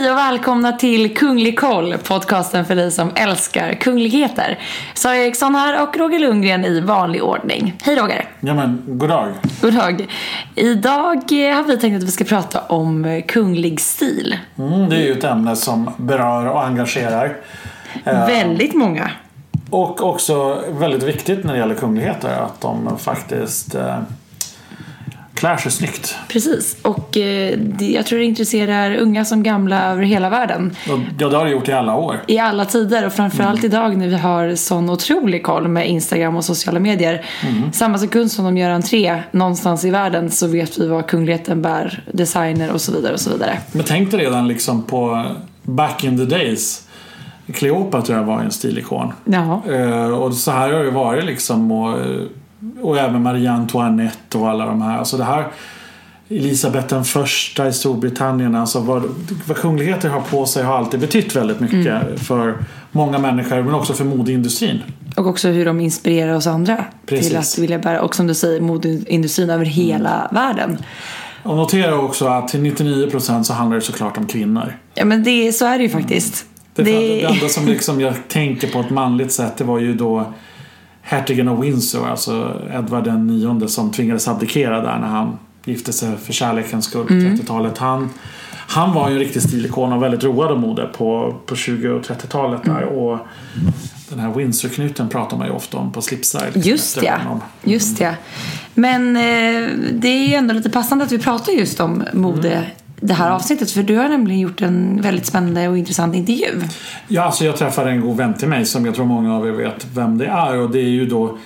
Hej och välkomna till Kunglig koll, podcasten för dig som älskar kungligheter. Sara Eriksson här och Roger Lundgren i vanlig ordning. Hej Roger! Ja men, god dag. God dag. Idag eh, har vi tänkt att vi ska prata om eh, kunglig stil. Mm, det är ju ett ämne som berör och engagerar. Eh, Väldigt många. och också väldigt viktigt när det gäller kungligheter att de faktiskt klär sig snyggt. Precis. Och eh, jag tror det intresserar unga som gamla över hela världen. Ja, det har det gjort i alla år. I alla tider och framförallt idag när vi har sån otrolig koll med Instagram och sociala medier. Samma sekund som de gör entré någonstans i världen så vet vi vad kungligheten bär, designer och så vidare och så vidare. Men tänk dig redan liksom på back in the days. Kleopatra var ju en stilikon. Jaha. Eh, och så här har det varit liksom. Och, och även Marie Antoinette och alla de här. Alltså det här Elisabeth den första i Storbritannien. Alltså vad, vad kungligheter har på sig har alltid betytt väldigt mycket för många människor men också för modeindustrin. Och också hur de inspirerar oss andra Precis. till att vilja bära, och som du säger, modeindustrin över hela världen. Och notera också att till 99% så handlar det såklart om kvinnor. Ja men det, så är det ju faktiskt. Det, Det- det enda som liksom jag tänker på ett manligt sätt det var ju då hertigen av Windsor, alltså Edvard den nionde som tvingades abdikera där när han gifte sig för kärlekens skull på 30-talet. Han, han var ju en riktig stilikon och väldigt road av mode på, på 20 och 30-talet där. Och den här Windsor-knuten pratar man ju ofta om på slipside. Just ja. Just ja. Men eh, det är ju ändå lite passande att vi pratar just om mode det här avsnittet. För du har nämligen gjort en väldigt spännande och intressant intervju. Ja, alltså jag träffade en god vän till mig som jag tror många av er vet vem det är och det är ju då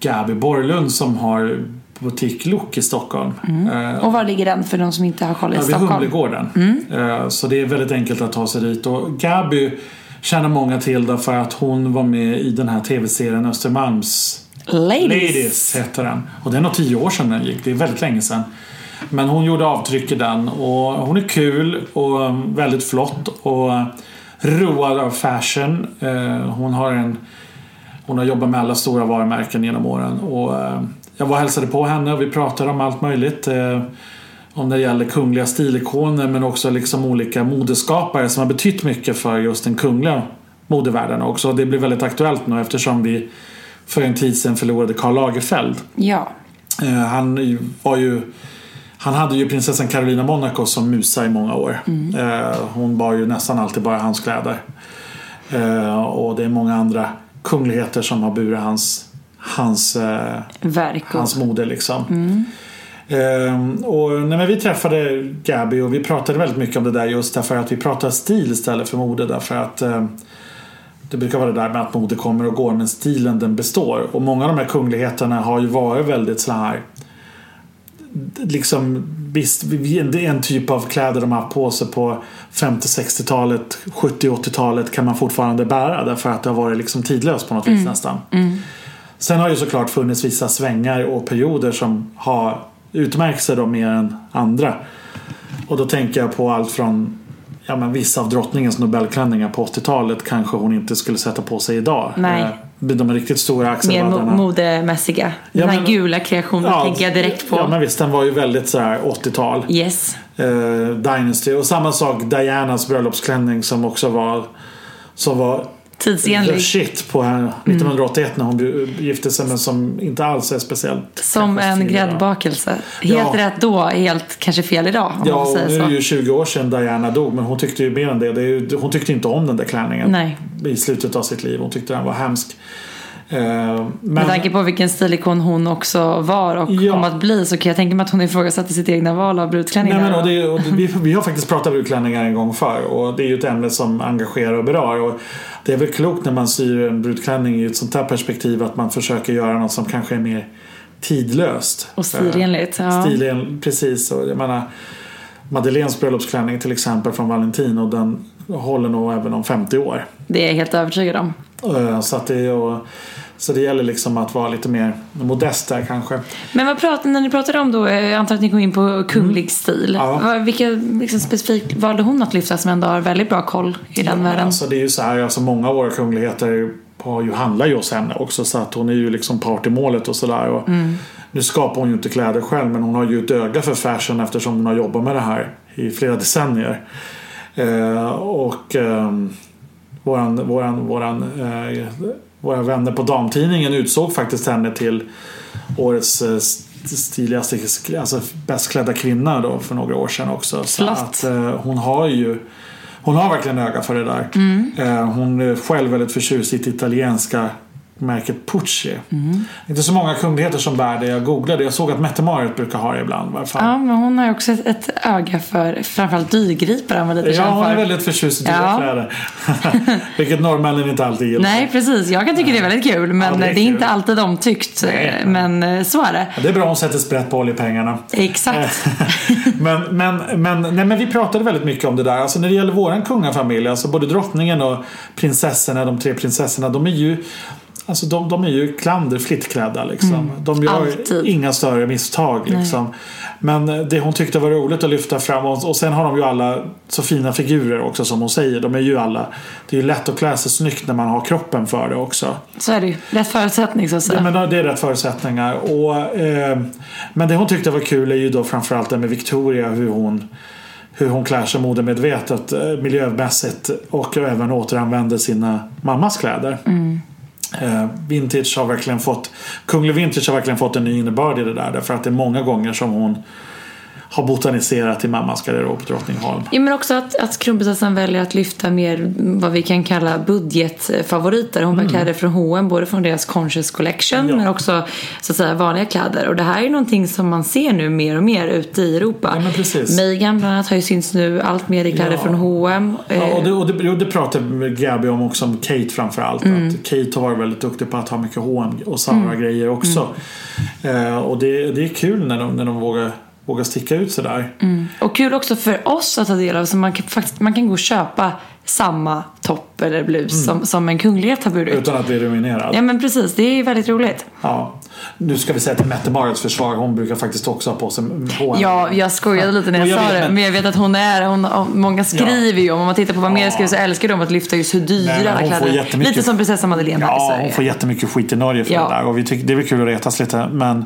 Gabi Borlund som har butik Look i Stockholm. Eh, Och var ligger den för de som inte har koll i Ja, vid Stockholm? Humlegården. Eh, Så det är väldigt enkelt att ta sig dit. Och Gabi känner många till därför att hon var med i den här tv-serien Östermalms Ladies. Ladies heter den. Och det är nog tio år sedan den gick. Det är väldigt länge sedan. Men hon gjorde avtryck i den och hon är kul och um, väldigt flott och uh, road av fashion. Eh, Hon har en hon har jobbat med alla stora varumärken genom åren och eh, jag var och hälsade på henne och vi pratade om allt möjligt. Om det gäller kungliga stilikoner men också liksom olika modeskapare som har betytt mycket för just den kungliga modevärlden också. Det blir väldigt aktuellt nu eftersom vi för en tid sedan förlorade Karl Lagerfeld. Ja. Han var ju han hade ju prinsessan Carolina Monaco som musa i många år. Eh, Hon bar ju nästan alltid bara hans kläder. Eh, Och det är många andra kungligheter som har burit hans, hans, eh, Verk hans mode liksom. Eh, och nej, vi träffade Gabi och vi pratade väldigt mycket om det där just därför att vi pratar stil istället för mode därför att eh, det brukar vara det där med att mode kommer och går men stilen den består. Och många av de här kungligheterna har ju varit väldigt så här liksom visst, vi- det är en typ av kläder de har på sig på 50-60-talet, 70-80-talet kan man fortfarande bära därför att det har varit liksom tidlöst på något vis nästan. Sen har ju såklart funnits vissa svängar och perioder som har utmärkt sig då mer än andra. Och då tänker jag på allt från ja, men vissa av drottningens nobelklänningar på 80-talet kanske hon inte skulle sätta på sig idag. Nej. De riktigt stora Mer axelvaddarna. mo- modemässiga. Ja, Den här men- gula kreationen tänker jag direkt på. Ja men visst, den var ju väldigt så här 80-tal. Yes. Eh, Dynasty. Och samma sak Dianas bröllopsklänning som också var som var the Tidsenlig. shit på här 1981 när hon gifte sig men som inte alls är speciellt Som en gräddbakelse. Helt Ja. rätt då, helt kanske fel idag om Ja, man nu är det ju 20 år sedan Diana dog men hon tyckte ju mer än det. det ju, hon tyckte inte om den där klänningen Nej. i slutet av sitt liv. Hon tyckte den var hemsk. Eh, men, Med tanke på vilken stilikon hon också var och Ja. kom att bli så kan jag tänka mig att hon ifrågasatte sitt egna val av brudklänning. Nej, men, och det, och vi, vi har faktiskt pratat brudklänningar en gång förr och det är ju ett ämne som engagerar och berör. Och det är väl klokt när man syr en brudklänning i ett sånt här perspektiv att man försöker göra något som kanske är mer tidlöst. Och stilenligt. Ja. Stilen, precis. Och jag menar, Madeleines bröllopsklänning till exempel från Valentino den håller nog även om 50 år. Det är jag helt övertygad om. Eh, Så, att det, är- och, så det gäller liksom att vara lite mer modest där kanske. Men vad pratar, när ni pratade om då, eh, jag antar att ni kom in på kunglig stil. Mm. Ja. Vad- Vilka liksom, specifikt valde hon att lyfta som ändå har väldigt bra koll i den världen? Alltså det är ju så här, alltså många av våra kungligheter har ju, handlar ju hos henne också så att hon är ju liksom part i målet och sådär. Och Nu skapar hon ju inte kläder själv men hon har ju ett öga för fashion eftersom hon har jobbat med det här i flera decennier. Eh, och eh, våran, våran, våran, eh, våra vänner på damtidningen utsåg faktiskt henne till årets eh, stiligaste, alltså bäst klädda kvinna då för några år sedan också. Så att eh, hon har ju hon har verkligen öga för det där. Eh, hon är själv väldigt förtjust i italienska märket Pucci. Inte så många kungligheter som bär det. Jag googlade. Jag såg att Mette-Marit brukar ha det ibland. fall. Ja, men hon har ju också ett, ett öga för framförallt dyrgripare han var lite Ja, hon är väldigt förtjust i dyra Ja. kläder. Vilket norrmännen inte alltid gillar. Nej, precis. Jag kan tycka det är väldigt kul, men Ja, det det, är är kul. inte alltid omtyckt. Nej. Men eh, så är det. Det är bra hon sätter sprätt på oljepengarna. Exakt. men, men, men, nej, men vi pratade väldigt mycket om det där. Alltså när det gäller våran kungafamilj, alltså både drottningen och prinsessorna, de tre prinsessorna, de är ju Alltså de, de är ju klanderfritt klädda liksom. De gör Mm. Alltid. inga större misstag liksom. Men det hon tyckte var roligt att lyfta fram och, och sen har de ju alla så fina figurer också som hon säger. De är ju alla Det är ju lätt att klä sig snyggt när man har kroppen för det också. Så är det ju. Rätt förutsättning så att säga. Ja, men det är rätt förutsättningar. Och, eh, men det hon tyckte var kul är ju då framförallt det med Victoria. Hur hon, hur hon klär sig modemedvetet eh, miljömässigt. Och även återanvänder sina mammas kläder. Eh, Eh, vintage har verkligen fått Kunglig Vintage har verkligen fått en ny innebörd i det där. Därför att det är många gånger som hon har botaniserat i mammas garderob på Drottningholm. Ja, men också att, att kronprinsessan väljer att lyfta mer vad vi kan kalla budgetfavoriter. Hon bär kläder från H&M både från deras Conscious Collection Mm. Ja. men också så att säga vanliga kläder. Och det här är någonting som man ser nu mer och mer ute i Europa. Ja, men precis. Meghan bland annat har ju synts nu allt mer i kläder Ja. från H&M. Ja, och Eh, det, och det, och det pratade Gabby om också om Kate framförallt. Att Kate har varit väldigt duktig på att ha mycket H&M och Zara-grejer också. Eh, och det, det är kul när de, när de vågar, vågar sticka ut sådär. Och kul också för oss att ta del av. Så man kan, faktiskt, man kan gå och köpa samma topp eller blus som, som en kunglighet har burit. Utan att bli ruinerad. Ja men precis, det är väldigt roligt. Ja. Nu ska vi säga till Mette-Marits försvar. Hon brukar faktiskt också ha på sig H&M. Ja, jag skojade lite när jag, jag sa vet, det. men- jag vet att hon är, hon, många skriver ju om, om man tittar på vad Ja. mer skriver så älskar de att lyfta just hur dyra Nej, hon får kläder jättemycket- Lite som prinsessan Madeleine här i Ja, Sverige. hon får jättemycket skit i Norge för Ja. det där. Och vi tycker, det är väl kul att retas lite. Men...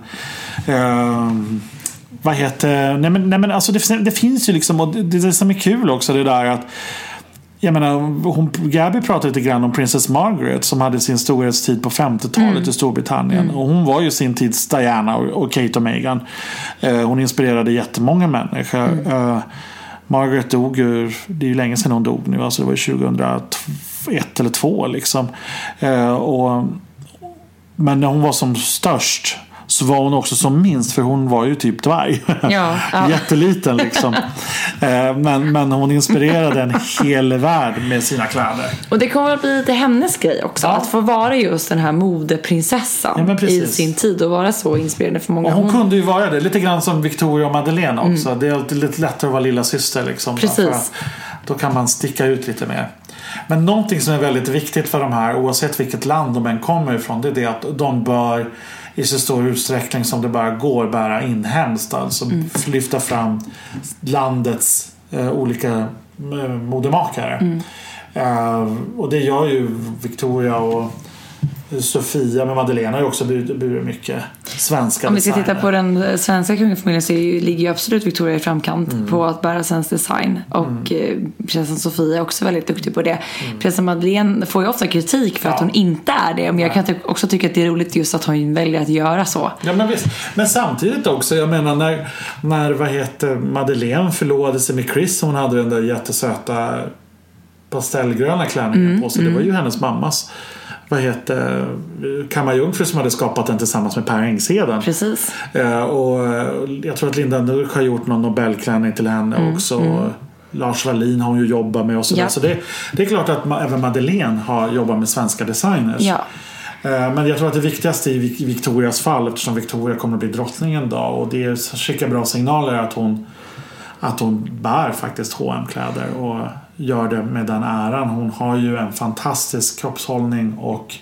ehm, vad heter... Nej men, nej, men alltså det, det finns ju liksom... Och det, det som är kul också det där att... Jag menar, hon, Gabby pratade lite grann om Princess Margaret som hade sin storhetstid på 50-talet i Storbritannien. Och hon var ju sin tids Diana och, och Kate och Meghan. Eh, hon inspirerade jättemånga människor. Eh, Margaret dog ju, det är ju länge sedan hon dog nu, alltså det var ju 2001 eller 2002 liksom. Eh, och, men när hon var som störst så var hon också som minst för hon var ju typ dvärg. Ja, ja. Jätteliten liksom. Eh, men, men hon inspirerade en hel värld med sina kläder. Och det kommer att bli lite hennes grej också. Ja. Att få vara just den här modeprinsessan Ja, i sin tid och vara så inspirerande för många. Och hon kunde ju vara det. Lite grann som Victoria och Madeleine också. Det är alltid lite lättare att vara lilla syster liksom. Precis. Då kan man sticka ut lite mer. Men någonting som är väldigt viktigt för de här oavsett vilket land de än kommer ifrån. Det är det att de bör i så stor utsträckning som det bara går bära inhemskt. Alltså lyfta fram landets eh, olika eh, modemakare. Eh, och det gör ju Victoria och Sofia med Madeleine har ju också burit mycket svenska Om vi ska titta designer. på den eh, svenska kungafamiljen så ju, ligger ju absolut Victoria i framkant Mm. på att bära svensk design. Och eh, prinsessan Sofia är också väldigt duktig på det. Mm. Prinsessan Madeleine får ju ofta kritik för att Ja. hon inte är det. Men jag kan också tycka att det är roligt just att hon väljer att göra så. Ja men visst. Men samtidigt också, jag menar när, när vad heter Madeleine förlovade sig med Chris hon hade den där jättesöta pastellgröna klänningen Mm, på sig. Det var ju hennes mammas vad heter kammarjungfru som hade skapat den tillsammans med Per Engsheden. Precis. Eh, och eh, jag tror att Linda Nurk har gjort någon Nobelklänning till henne Mm, också. Och Lars Wallin har hon ju jobbat med och sådär. Ja. Så det, det är klart att även Madeleine har jobbat med svenska designers. Ja. Eh, Men jag tror att det viktigaste i Vic- Victorias fall eftersom Victoria kommer att bli drottning en dag och det skickar bra signaler att hon att hon bär faktiskt hm kläder och gör det med den äran. Hon har ju en fantastisk kroppshållning och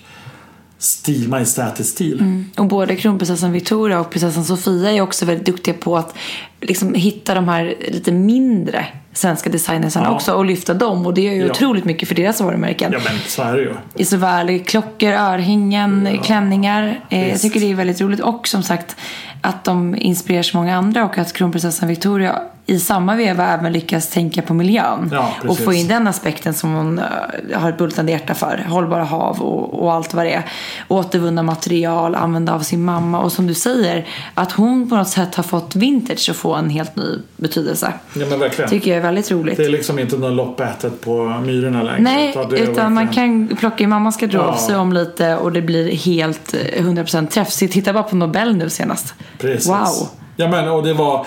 stil, majestätisk stil. Och både kronprinsessan Victoria och prinsessan Sofia är också väldigt duktiga på att liksom hitta de här lite mindre svenska designersarna Ja. också och lyfta dem. Och det gör ju Ja. otroligt mycket för deras varumärken. Ja men så är det ju. I såväl klockor, örhängen, klänningar. Eh, jag tycker det är väldigt roligt. Och som sagt att de inspirerar så många andra och att kronprinsessan Victoria i samma veva även lyckas tänka på miljön. Ja, och få in den aspekten som hon eh, har ett bultande hjärta för. Hållbara hav och, och allt vad det är. Återvunna material, använda av sin mamma. Och som du säger, att hon på något sätt har fått vintage att få en helt ny betydelse. Ja men verkligen. tycker jag väldigt roligt. Det är liksom inte något loppätet på myrorna längre. Nej, är utan man kan plocka i mammas garderob, Ja. sy om lite och det blir helt eh, 100% träffsigt. Titta bara på Nobel nu senast. Precis. Wow. Ja men och det var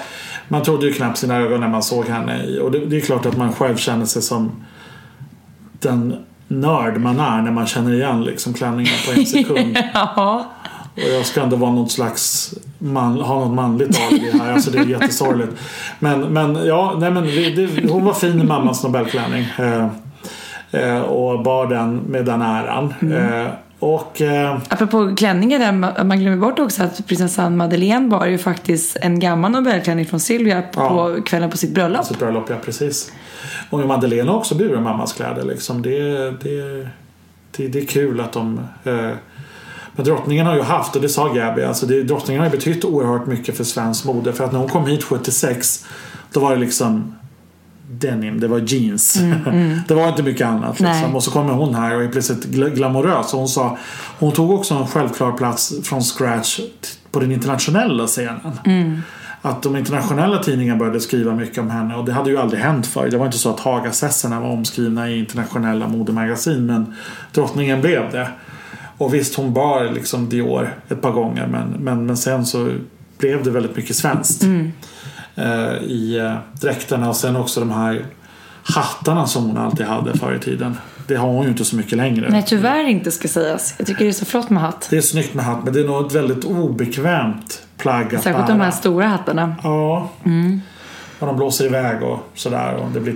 Man trodde ju knappt sina ögon när man såg henne och det, det är klart att man själv känner sig som den nörd man är när man känner igen liksom klänningen på en sekund. ja. Och jag ska ändå vara något slags man, ha något manligt alibi här. Alltså det är jättesorgligt. Men, men ja, nej men det, det, hon var fin i mammas Nobelklänning. Eh, eh, och bar den med den äran. Mm. Eh, och eh, Apropå klänningar där, ma- man glömmer bort också att prinsessan Madeleine bar ju faktiskt en gammal Nobelklänning från Silvia på kvällen på sitt bröllop. sitt bröllop, ja precis. Och Madeleine har också burit mammas kläder liksom. Det, det, det, det är kul att de eh, men drottningen har ju haft, och det sa Gabby, alltså det, drottningen har ju betytt oerhört mycket för svensk mode. För att när hon kom hit 76 då var det liksom denim, det var jeans. det var inte mycket annat. Liksom. Och så kommer hon här och är plötsligt gl- glamorös. Och hon sa, hon tog också en självklar plats från scratch på den internationella scenen. Att de internationella tidningarna började skriva mycket om henne och det hade ju aldrig hänt förr. Det var inte så att Hagasesserna var omskrivna i internationella modemagasin men drottningen blev det. Och visst hon bar liksom Dior ett par gånger men, men, men sen så blev det väldigt mycket svenskt. Eh, I eh, dräkterna och sen också de här hattarna som hon alltid hade förr i tiden. Det har hon ju inte så mycket längre. Nej, tyvärr inte ska sägas. Jag tycker det är så flott med hatt. Det är snyggt med hatt men det är nog ett väldigt obekvämt plagg att Särskilt bära. de här stora hattarna. Ja. Och de blåser iväg och sådär. Och det blir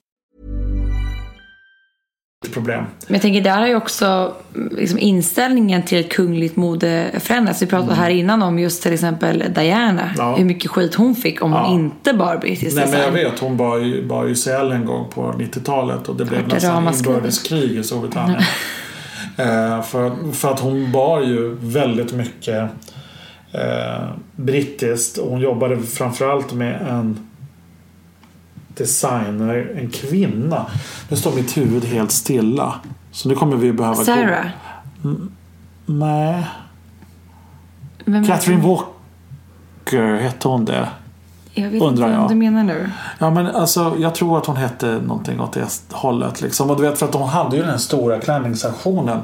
Problem. Men jag tänker där har ju också mm, liksom, inställningen till kungligt mode förändrats. Vi pratade här innan om just till exempel Diana. Mm. Ja. Hur mycket skit hon fick om Ja. hon inte bar brittisk Nej men jag vet, hon bar ju, bar ju CL en gång på 90-talet och det blev det nästan inbördeskrig i Storbritannien. eh, för, för att hon bar ju väldigt mycket eh, brittiskt och hon jobbade framförallt med en designer, en kvinna. Nu står mitt huvud helt stilla. Så nu kommer vi behöva Sarah. gå... Nej. Vem Catherine Walker, hette hon det? Jag vet undrar inte jag. vad du menar nu. Ja men alltså jag tror att hon hette någonting åt det hållet liksom. Och du vet för att hon hade ju den stora klänningsaktionen.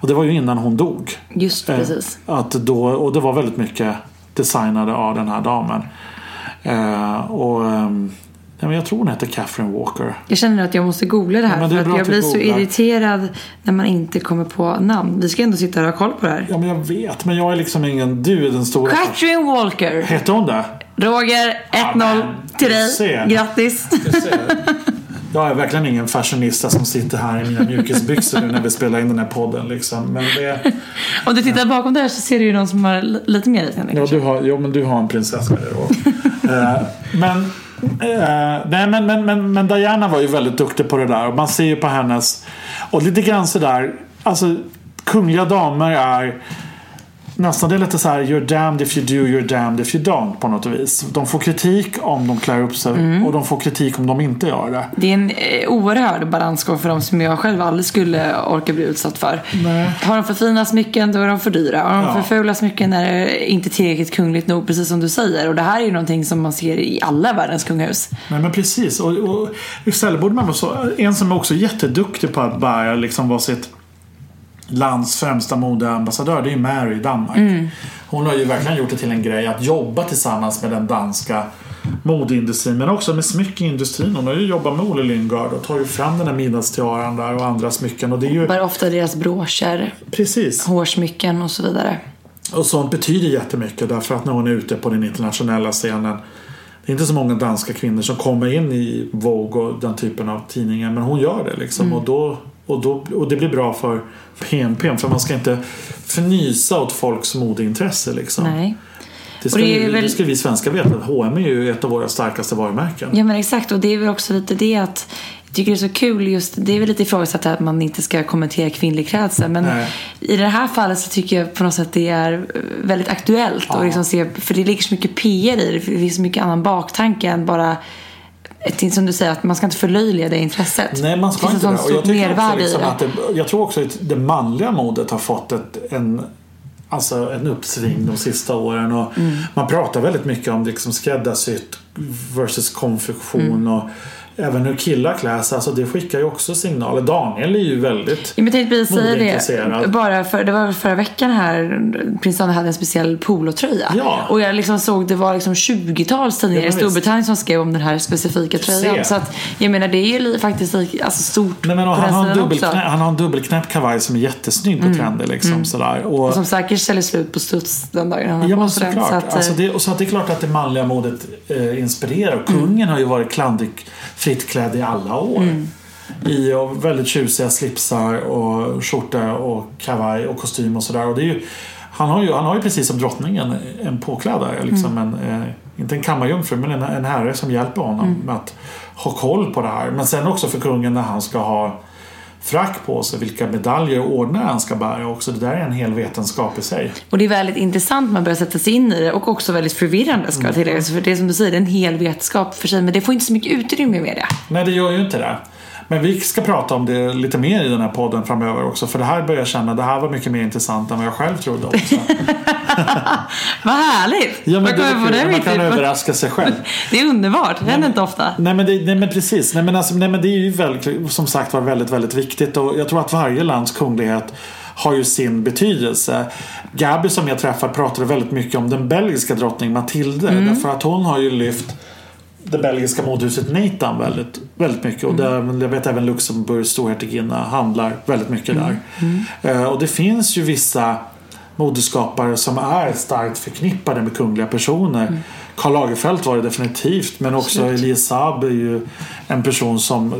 Och det var ju innan hon dog. Just Eh, precis. Att då, och det var väldigt mycket designade av den här damen. Eh, och ja, men jag tror hon hette Catherine Walker. Jag känner att jag måste googla det här Ja, det för att jag blir så irriterad när man inte kommer på namn. Vi ska ändå sitta och ha koll på det här. Ja men jag vet men jag är liksom ingen... Du är den stora... Catherine Walker. Hette hon det? Roger, 1-0 men, till dig. Grattis. Jag är verkligen ingen fashionista som sitter här i mina mjukisbyxor nu när vi spelar in den här podden liksom. Men det... Om du tittar bakom där så ser du ju någon som har li- lite mer i Ja, du har, jo, men du har en prinsessa. Och, eh, men, Uh, nej, men, men, men, men Diana var ju väldigt duktig på det där. Och man ser ju på hennes... Och lite grann sådär... Alltså, kungliga damer är nästan det är lite så här you're damned if you do, you're damned if you don't på något vis. De får kritik om de klär upp sig Mm. och de får kritik om de inte gör det. Det är en eh, oerhörd balansgång för dem som jag själv aldrig skulle orka bli utsatt för. Nej. Har de för fina smycken då är de för dyra. Har de Ja. för fula smycken är det inte tillräckligt kungligt nog, precis som du säger. Och det här är ju någonting som man ser i alla världens kungahus. Nej men precis. Och, och istället borde man vara så. En som är också jätteduktig på att bära liksom vara sitt lands främsta modeambassadör. Det är ju Mary i Danmark. Mm. Hon har ju verkligen gjort det till en grej att jobba tillsammans med den danska modeindustrin men också med smyckeindustrin. Hon har ju jobbat med Olle Lyngard och tagit fram den här midnadstiaran där och andra smycken. Och det är ju Bara ofta deras broscher, precis. hårsmycken och så vidare. Och sånt betyder jättemycket därför att när hon är ute på den internationella scenen det är inte så många danska kvinnor som kommer in i Vogue och den typen av tidningar men hon gör det liksom Mm. och, då, och, då, och det blir bra för PNP för man ska inte förnysa åt folks modeintresse liksom. Nej. Det, ska det väl- det ska vi svenskar veta att H&M är ju ett av våra starkaste varumärken. Ja men exakt och det är väl också lite det att jag tycker det är så kul just, det är väl lite ifrågasatt att man inte ska kommentera kvinnlig klädsel men Nej. i det här fallet så tycker jag på något sätt det är väldigt aktuellt och liksom se, för det ligger så mycket PR i det, det finns så mycket annan baktanke än bara ett, som du säger att man ska inte förlöjliga det intresset. Nej, man ska det inte det. Och jag, tycker också liksom att det. Jag tror också att det manliga modet har fått ett, en, alltså en uppsving de sista åren. Och Mm. Man pratar väldigt mycket om liksom skräddarsytt versus konfektion. Mm. Och även hur killar klär sig. Alltså det skickar ju också signaler. Daniel är ju väldigt... Ja, men tänkte precis säga Modeintresserad. det. Bara för, det var förra veckan här prins Daniel hade en speciell polotröja. Ja. Och jag liksom såg det var liksom 20-tals tidningar Ja, i Storbritannien som skrev om den här specifika tröjan. Så att jag menar det är ju faktiskt alltså stort Nej, men och på han, den har en dubbelknä, han har en dubbelknäppt kavaj som är jättesnygg och trendig. Liksom, sådär. Och, Som säkert säljer slut på studs den dagen han har Ja på men sig den. såklart. Så att, alltså eh, det, och så att det är klart att det manliga modet eh, inspirerar. Och Kungen har ju varit klandig fritt klädd i alla år. Mm. I och väldigt tjusiga slipsar och skjorta och kavaj och kostym och sådär. Och det är ju, han, har ju, han har ju precis som drottningen en påklädare. Liksom Mm. en, eh, inte en kammarjungfru men en, en herre som hjälper honom Mm. med att ha koll på det här. Men sen också för kungen när han ska ha frack på sig, vilka medaljer och ordnar han ska bära också. Det där är en hel vetenskap i sig. Och det är väldigt intressant man börjar sätta sig in i det och också väldigt förvirrande ska jag Mm. tillägga. För det är som du säger, det är en hel vetenskap för sig men det får inte så mycket utrymme i media. Nej, det gör ju inte det. Men vi ska prata om det lite mer i den här podden framöver också. För det här börjar jag känna, det här var mycket mer intressant än vad jag själv trodde också. Vad härligt! Ja, men det Man kan i? överraska sig själv. Det är underbart, det händer inte ofta. Nej men, det, nej men precis. Nej men, alltså, nej men det är ju väldigt, som sagt var väldigt, väldigt viktigt. Och jag tror att varje lands kunglighet har ju sin betydelse. Gabi som jag träffade pratade väldigt mycket om den belgiska drottning Matilde. Mm. Därför att hon har ju lyft det belgiska modehuset Nathan väldigt, väldigt mycket. Och där, jag vet även Luxemburgs storhertiginna handlar väldigt mycket där. Eh, och det finns ju vissa modeskapare som är starkt förknippade med kungliga personer. Karl Lagerfeld var det definitivt men också Elias Saab är ju en person som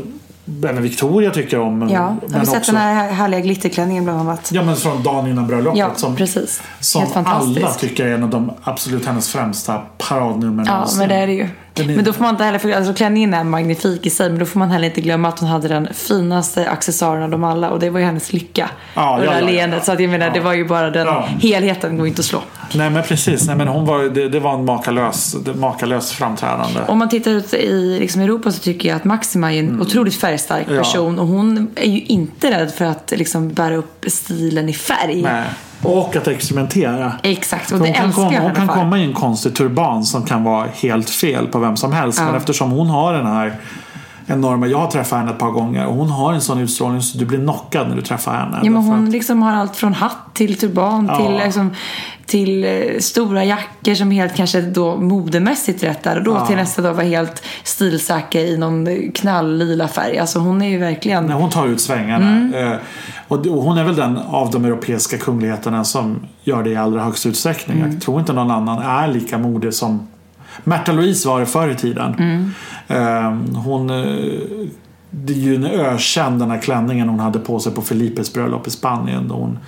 även Victoria tycker om. Men, Ja, har men du sett också, den här härliga glitterklänningen bland annat? Ja men från dagen innan bröllopet. Ja, som, precis. som alla tycker är en av de absolut hennes främsta paradnummer Ja, men det är det ju. Men då får man inte heller, för alltså klänningen är magnifik i sig, men då får man heller inte glömma att hon hade den finaste accessoaren av dem alla och det var ju hennes lycka. Ja, och det där ja, leendet. Så att jag menar, det var ju bara den helheten går inte att slå. Nej men precis, Nej, men hon var, det, det var en makalös, makalös framträdande. Om man tittar ut i liksom, Europa så tycker jag att Maxima är en otroligt färgstark Mm. Person och hon är ju inte rädd för att liksom, bära upp stilen i färg. Nej. Och att experimentera. Exakt, och det hon kan, komma, hon kan komma i en konstig turban som kan vara helt fel på vem som helst. Ja. Men eftersom hon har den här enorma, jag har träffat henne ett par gånger och hon har en sån utstrålning så du blir knockad när du träffar henne. Ja, men hon att- liksom har allt från hatt till turban Ja. till, liksom, till eh, stora jackor som helt kanske då modemässigt rätt där och då Ja. till nästa dag var helt stilsäker i någon knalllila färg. Alltså hon är ju verkligen... när hon tar ut svängarna. Mm. Eh, och, och hon är väl den av de europeiska kungligheterna som gör det i allra högsta utsträckning. Mm. Jag tror inte någon annan är lika modig som Märta Louise var det förr i tiden. Mm. Eh, hon eh, det är ju en ökänd den här klänningen hon hade på sig på Felipes bröllop i Spanien. Hon,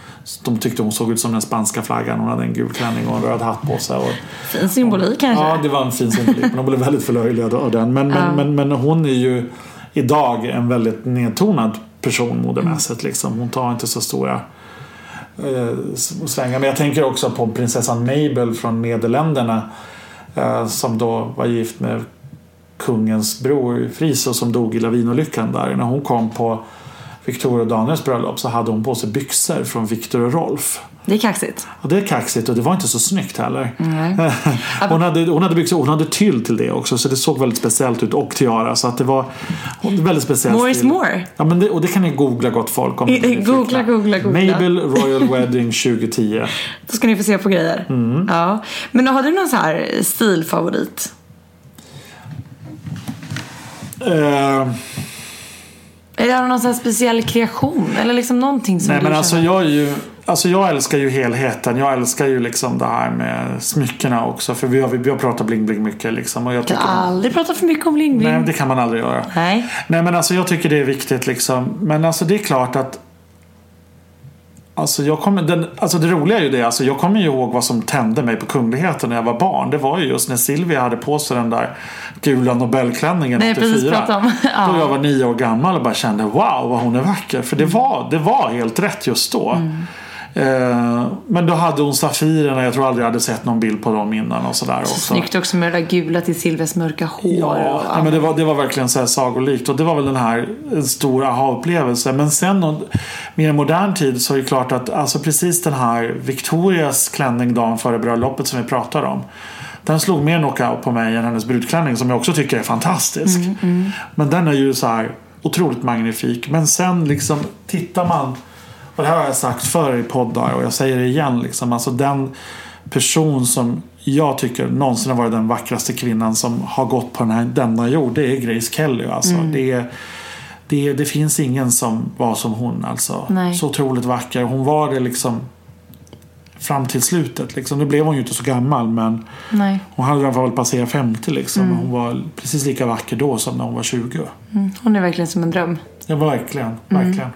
de tyckte hon såg ut som den spanska flaggan. Hon hade en gul klänning och en röd hatt på sig. Och, Fin symbolik kanske. Ja, det var en fin symbolik. Men hon blev väldigt förlöjligad av den. Men, men, Ja. men, men hon är ju idag en väldigt nedtonad person modemässigt. Liksom. Hon tar inte så stora eh, svänga. Men jag tänker också på prinsessan Mabel från Nederländerna. Eh, som då var gift med kungens bror Friso som dog i lavinolyckan där. När hon kom på Victoria och Daniels bröllop så hade hon på sig byxor från Victor och Rolf. Det är kaxigt. Och det är kaxigt och det var inte så snyggt heller. Nej. hon, hade, hon hade byxor hon hade tyll till det också så det såg väldigt speciellt ut och tiara så att det var väldigt speciellt. More is more. Ja, men det, och det kan ni googla gott folk. Om är Googla, googla, googla. Mabel Royal Wedding 2010. Då ska ni få se på grejer. Mm. Ja. Men har du någon så här stilfavorit? Eh, Eller har du någon så här speciell kreation? Eller liksom någonting som nej du men alltså känner- jag är ju Alltså jag älskar ju helheten. Jag älskar ju liksom det här med smyckena också. För vi har, vi har pratat bling bling mycket liksom. Och jag kan aldrig prata för mycket om bling bling. nej det kan man aldrig göra. Nej. Nej men alltså jag tycker det är viktigt liksom. Men alltså det är klart att Alltså, jag kommer, den, alltså det roliga är ju det, alltså jag kommer ju ihåg vad som tände mig på kungligheten när jag var barn. Det var ju just när Silvia hade på sig den där gula Nobelklänningen Nej, 84. precis, prata om. Ja. Då jag var nio år gammal och bara kände wow vad hon är vacker. För det var, det var helt rätt just då. Mm. Eh, men då hade hon Safirerna, jag tror aldrig jag hade sett någon bild på dem innan och sådär också. Snyggt också med det där gula till Silvias mörka hår. Ja, nej, men det, var, det var verkligen så här sagolikt och det var väl den här en stor aha-upplevelse. Men sen mer i modern tid så är det klart att alltså precis den här Victorias klänning dagen före bröllopet som vi pratar om. Den slog mer knockout på mig än hennes brudklänning som jag också tycker är fantastisk. Men den är ju så här otroligt magnifik. Men sen liksom tittar man och det här har jag sagt förr i poddar och jag säger det igen. Liksom, alltså den person som jag tycker någonsin har varit den vackraste kvinnan som har gått på den här, denna jord. Det är Grace Kelly. Alltså. Det, är, det, är, det finns ingen som var som hon. Alltså. Nej. Så otroligt vacker. Hon var det liksom fram till slutet. Liksom. Nu blev hon ju inte så gammal men Nej. hon hade i alla fall passerat 50 liksom. Hon var precis lika vacker då som när hon var 20. Mm, Hon är verkligen som en dröm. Ja, verkligen. verkligen.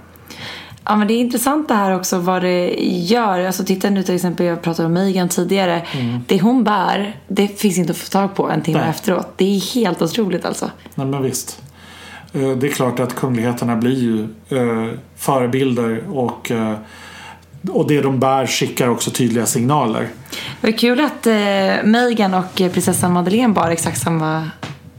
Ja men det är intressant det här också vad det gör. Alltså titta nu till exempel, jag pratade om Megan tidigare. Det hon bär, det finns inte att få tag på en timme Nej. efteråt. Det är helt otroligt alltså. Nej men visst. Eh, Det är klart att kungligheterna blir ju eh, förebilder och, eh, och det de bär skickar också tydliga signaler. Det var kul att eh, Megan och prinsessan Madeleine bar exakt samma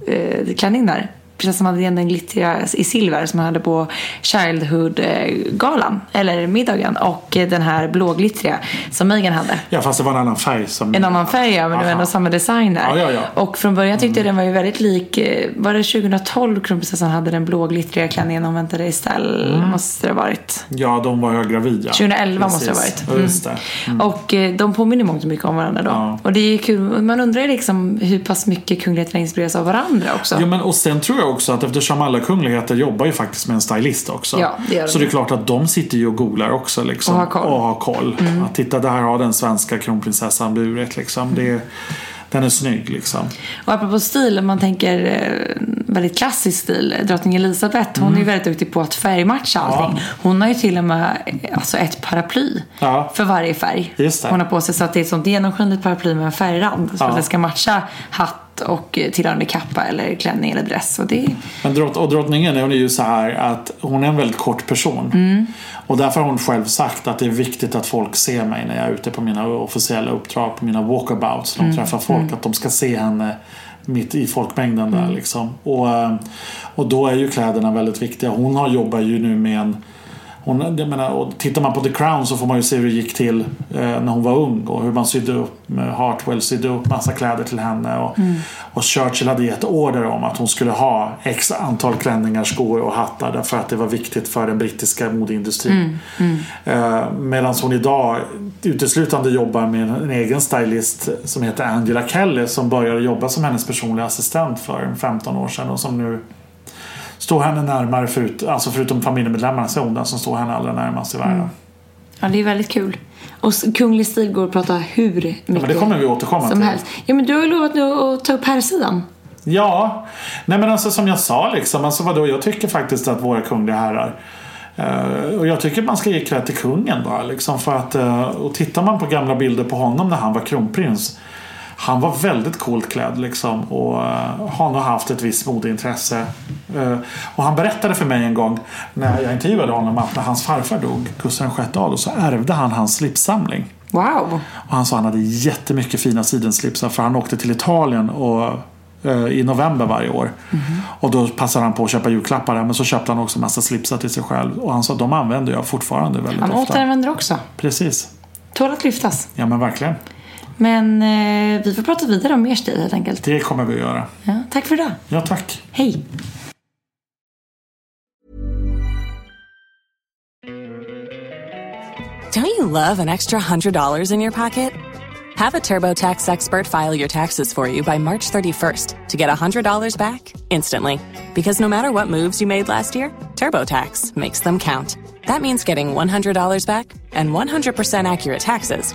eh, klänning där. Prinsessan Madeleine den glittriga i silver som han hade på Childhood-galan, eller middagen. Och den här blåglittriga som Megan hade. Ja fast det var en annan färg. Som, En annan färg ja, men det var ändå samma designer. Ja, ja, ja. Och från början tyckte jag den var ju väldigt lik, eh, var det 2012 kronprinsessan hade den blå glittriga klänningen hon väntade i ställ? Mm. Måste det ha varit. Ja de var gravida. 2011 måste det ha varit. Ja, just det. Och eh, de påminner mångt och mycket om varandra då. Ja. Och det är kul, man undrar ju liksom hur pass mycket kungligheterna inspireras av varandra också. Ja, men, och sen tror jag också att eftersom alla kungligheter jobbar ju faktiskt med en stylist också. Ja, det gör de. Så det är klart att de sitter ju och googlar också. Liksom, Och har koll. Mm. Och har koll. Att titta, det här har den svenska kronprinsessan burit. Liksom. Det, den är snygg liksom. Och apropå stil, om man tänker eh, väldigt klassisk stil. Drottning Elisabeth, hon är ju väldigt duktig på att färgmatcha allting. Hon har ju till och med alltså ett paraply Ja. för varje färg. Det. Hon har på sig så att det är ett sånt genomskinligt paraply med en färgrand. Så Ja. att det ska matcha hatt och tillhörande kappa eller klänning eller dress. Och det, Men drott, och drottningen hon är ju så här att hon är en väldigt kort person. Mm. Och därför har hon själv sagt att det är viktigt att folk ser mig när jag är ute på mina officiella uppdrag, på mina walkabouts. Mm. När de träffar folk, att de ska se henne mitt i folkmängden Mm. där liksom. Och, eh, och då är ju kläderna väldigt viktiga. Hon har jobbar ju nu med en hon, jag menar, och tittar man på The Crown så får man ju se hur det gick till eh, när hon var ung och hur man sydde upp, med Hartwell sydde upp massa kläder till henne. Och, och Churchill hade gett order om att hon skulle ha x antal klänningar, skor och hattar därför att det var viktigt för den brittiska modeindustrin. Eh, Medan hon idag uteslutande jobbar med en egen stylist som heter Angela Kelly som började jobba som hennes personliga assistent för 15 år sedan och som nu står henne närmare, förut, alltså förutom familjemedlemmarna så är hon den som står henne allra närmast i världen. ja, det är väldigt kul. Och kunglig stil går att prata hur mycket Ja, men det kommer vi återkomma till. helst. Ja, men du har ju lovat nu att ta upp här sidan. Ja, nej men alltså som jag sa liksom, alltså vadå, jag tycker faktiskt att våra kungliga herrar eh, och jag tycker man ska ge cred till kungen då liksom för att eh, och tittar man på gamla bilder på honom när han var kronprins Han var väldigt coolt klädd liksom och uh, har nog haft ett visst modeintresse. Uh, och han berättade för mig en gång när jag intervjuade honom att när hans farfar dog, Gustav VI Adolf, så ärvde han hans slipssamling. Wow! Och han sa att han hade jättemycket fina sidenslipsar för han åkte till Italien och i november varje år. Mm. Och då passade han på att köpa julklappar men så köpte han också massa slipsar till sig själv. Och han sa att de använder jag fortfarande väldigt han ofta. Han återanvänder också. Precis. Tål att lyftas. Ja men verkligen. Men eh, vi får prata vidare om mer stil helt enkelt. Det kommer vi att göra. Ja, tack för idag. Ja, tack. Hej. Don't you love an extra $100 in your pocket? Have a TurboTax expert file your taxes for you by March 31st to get $100 back instantly. Because no matter what moves you made last year, TurboTax makes them count. That means getting $100 back and 100% accurate taxes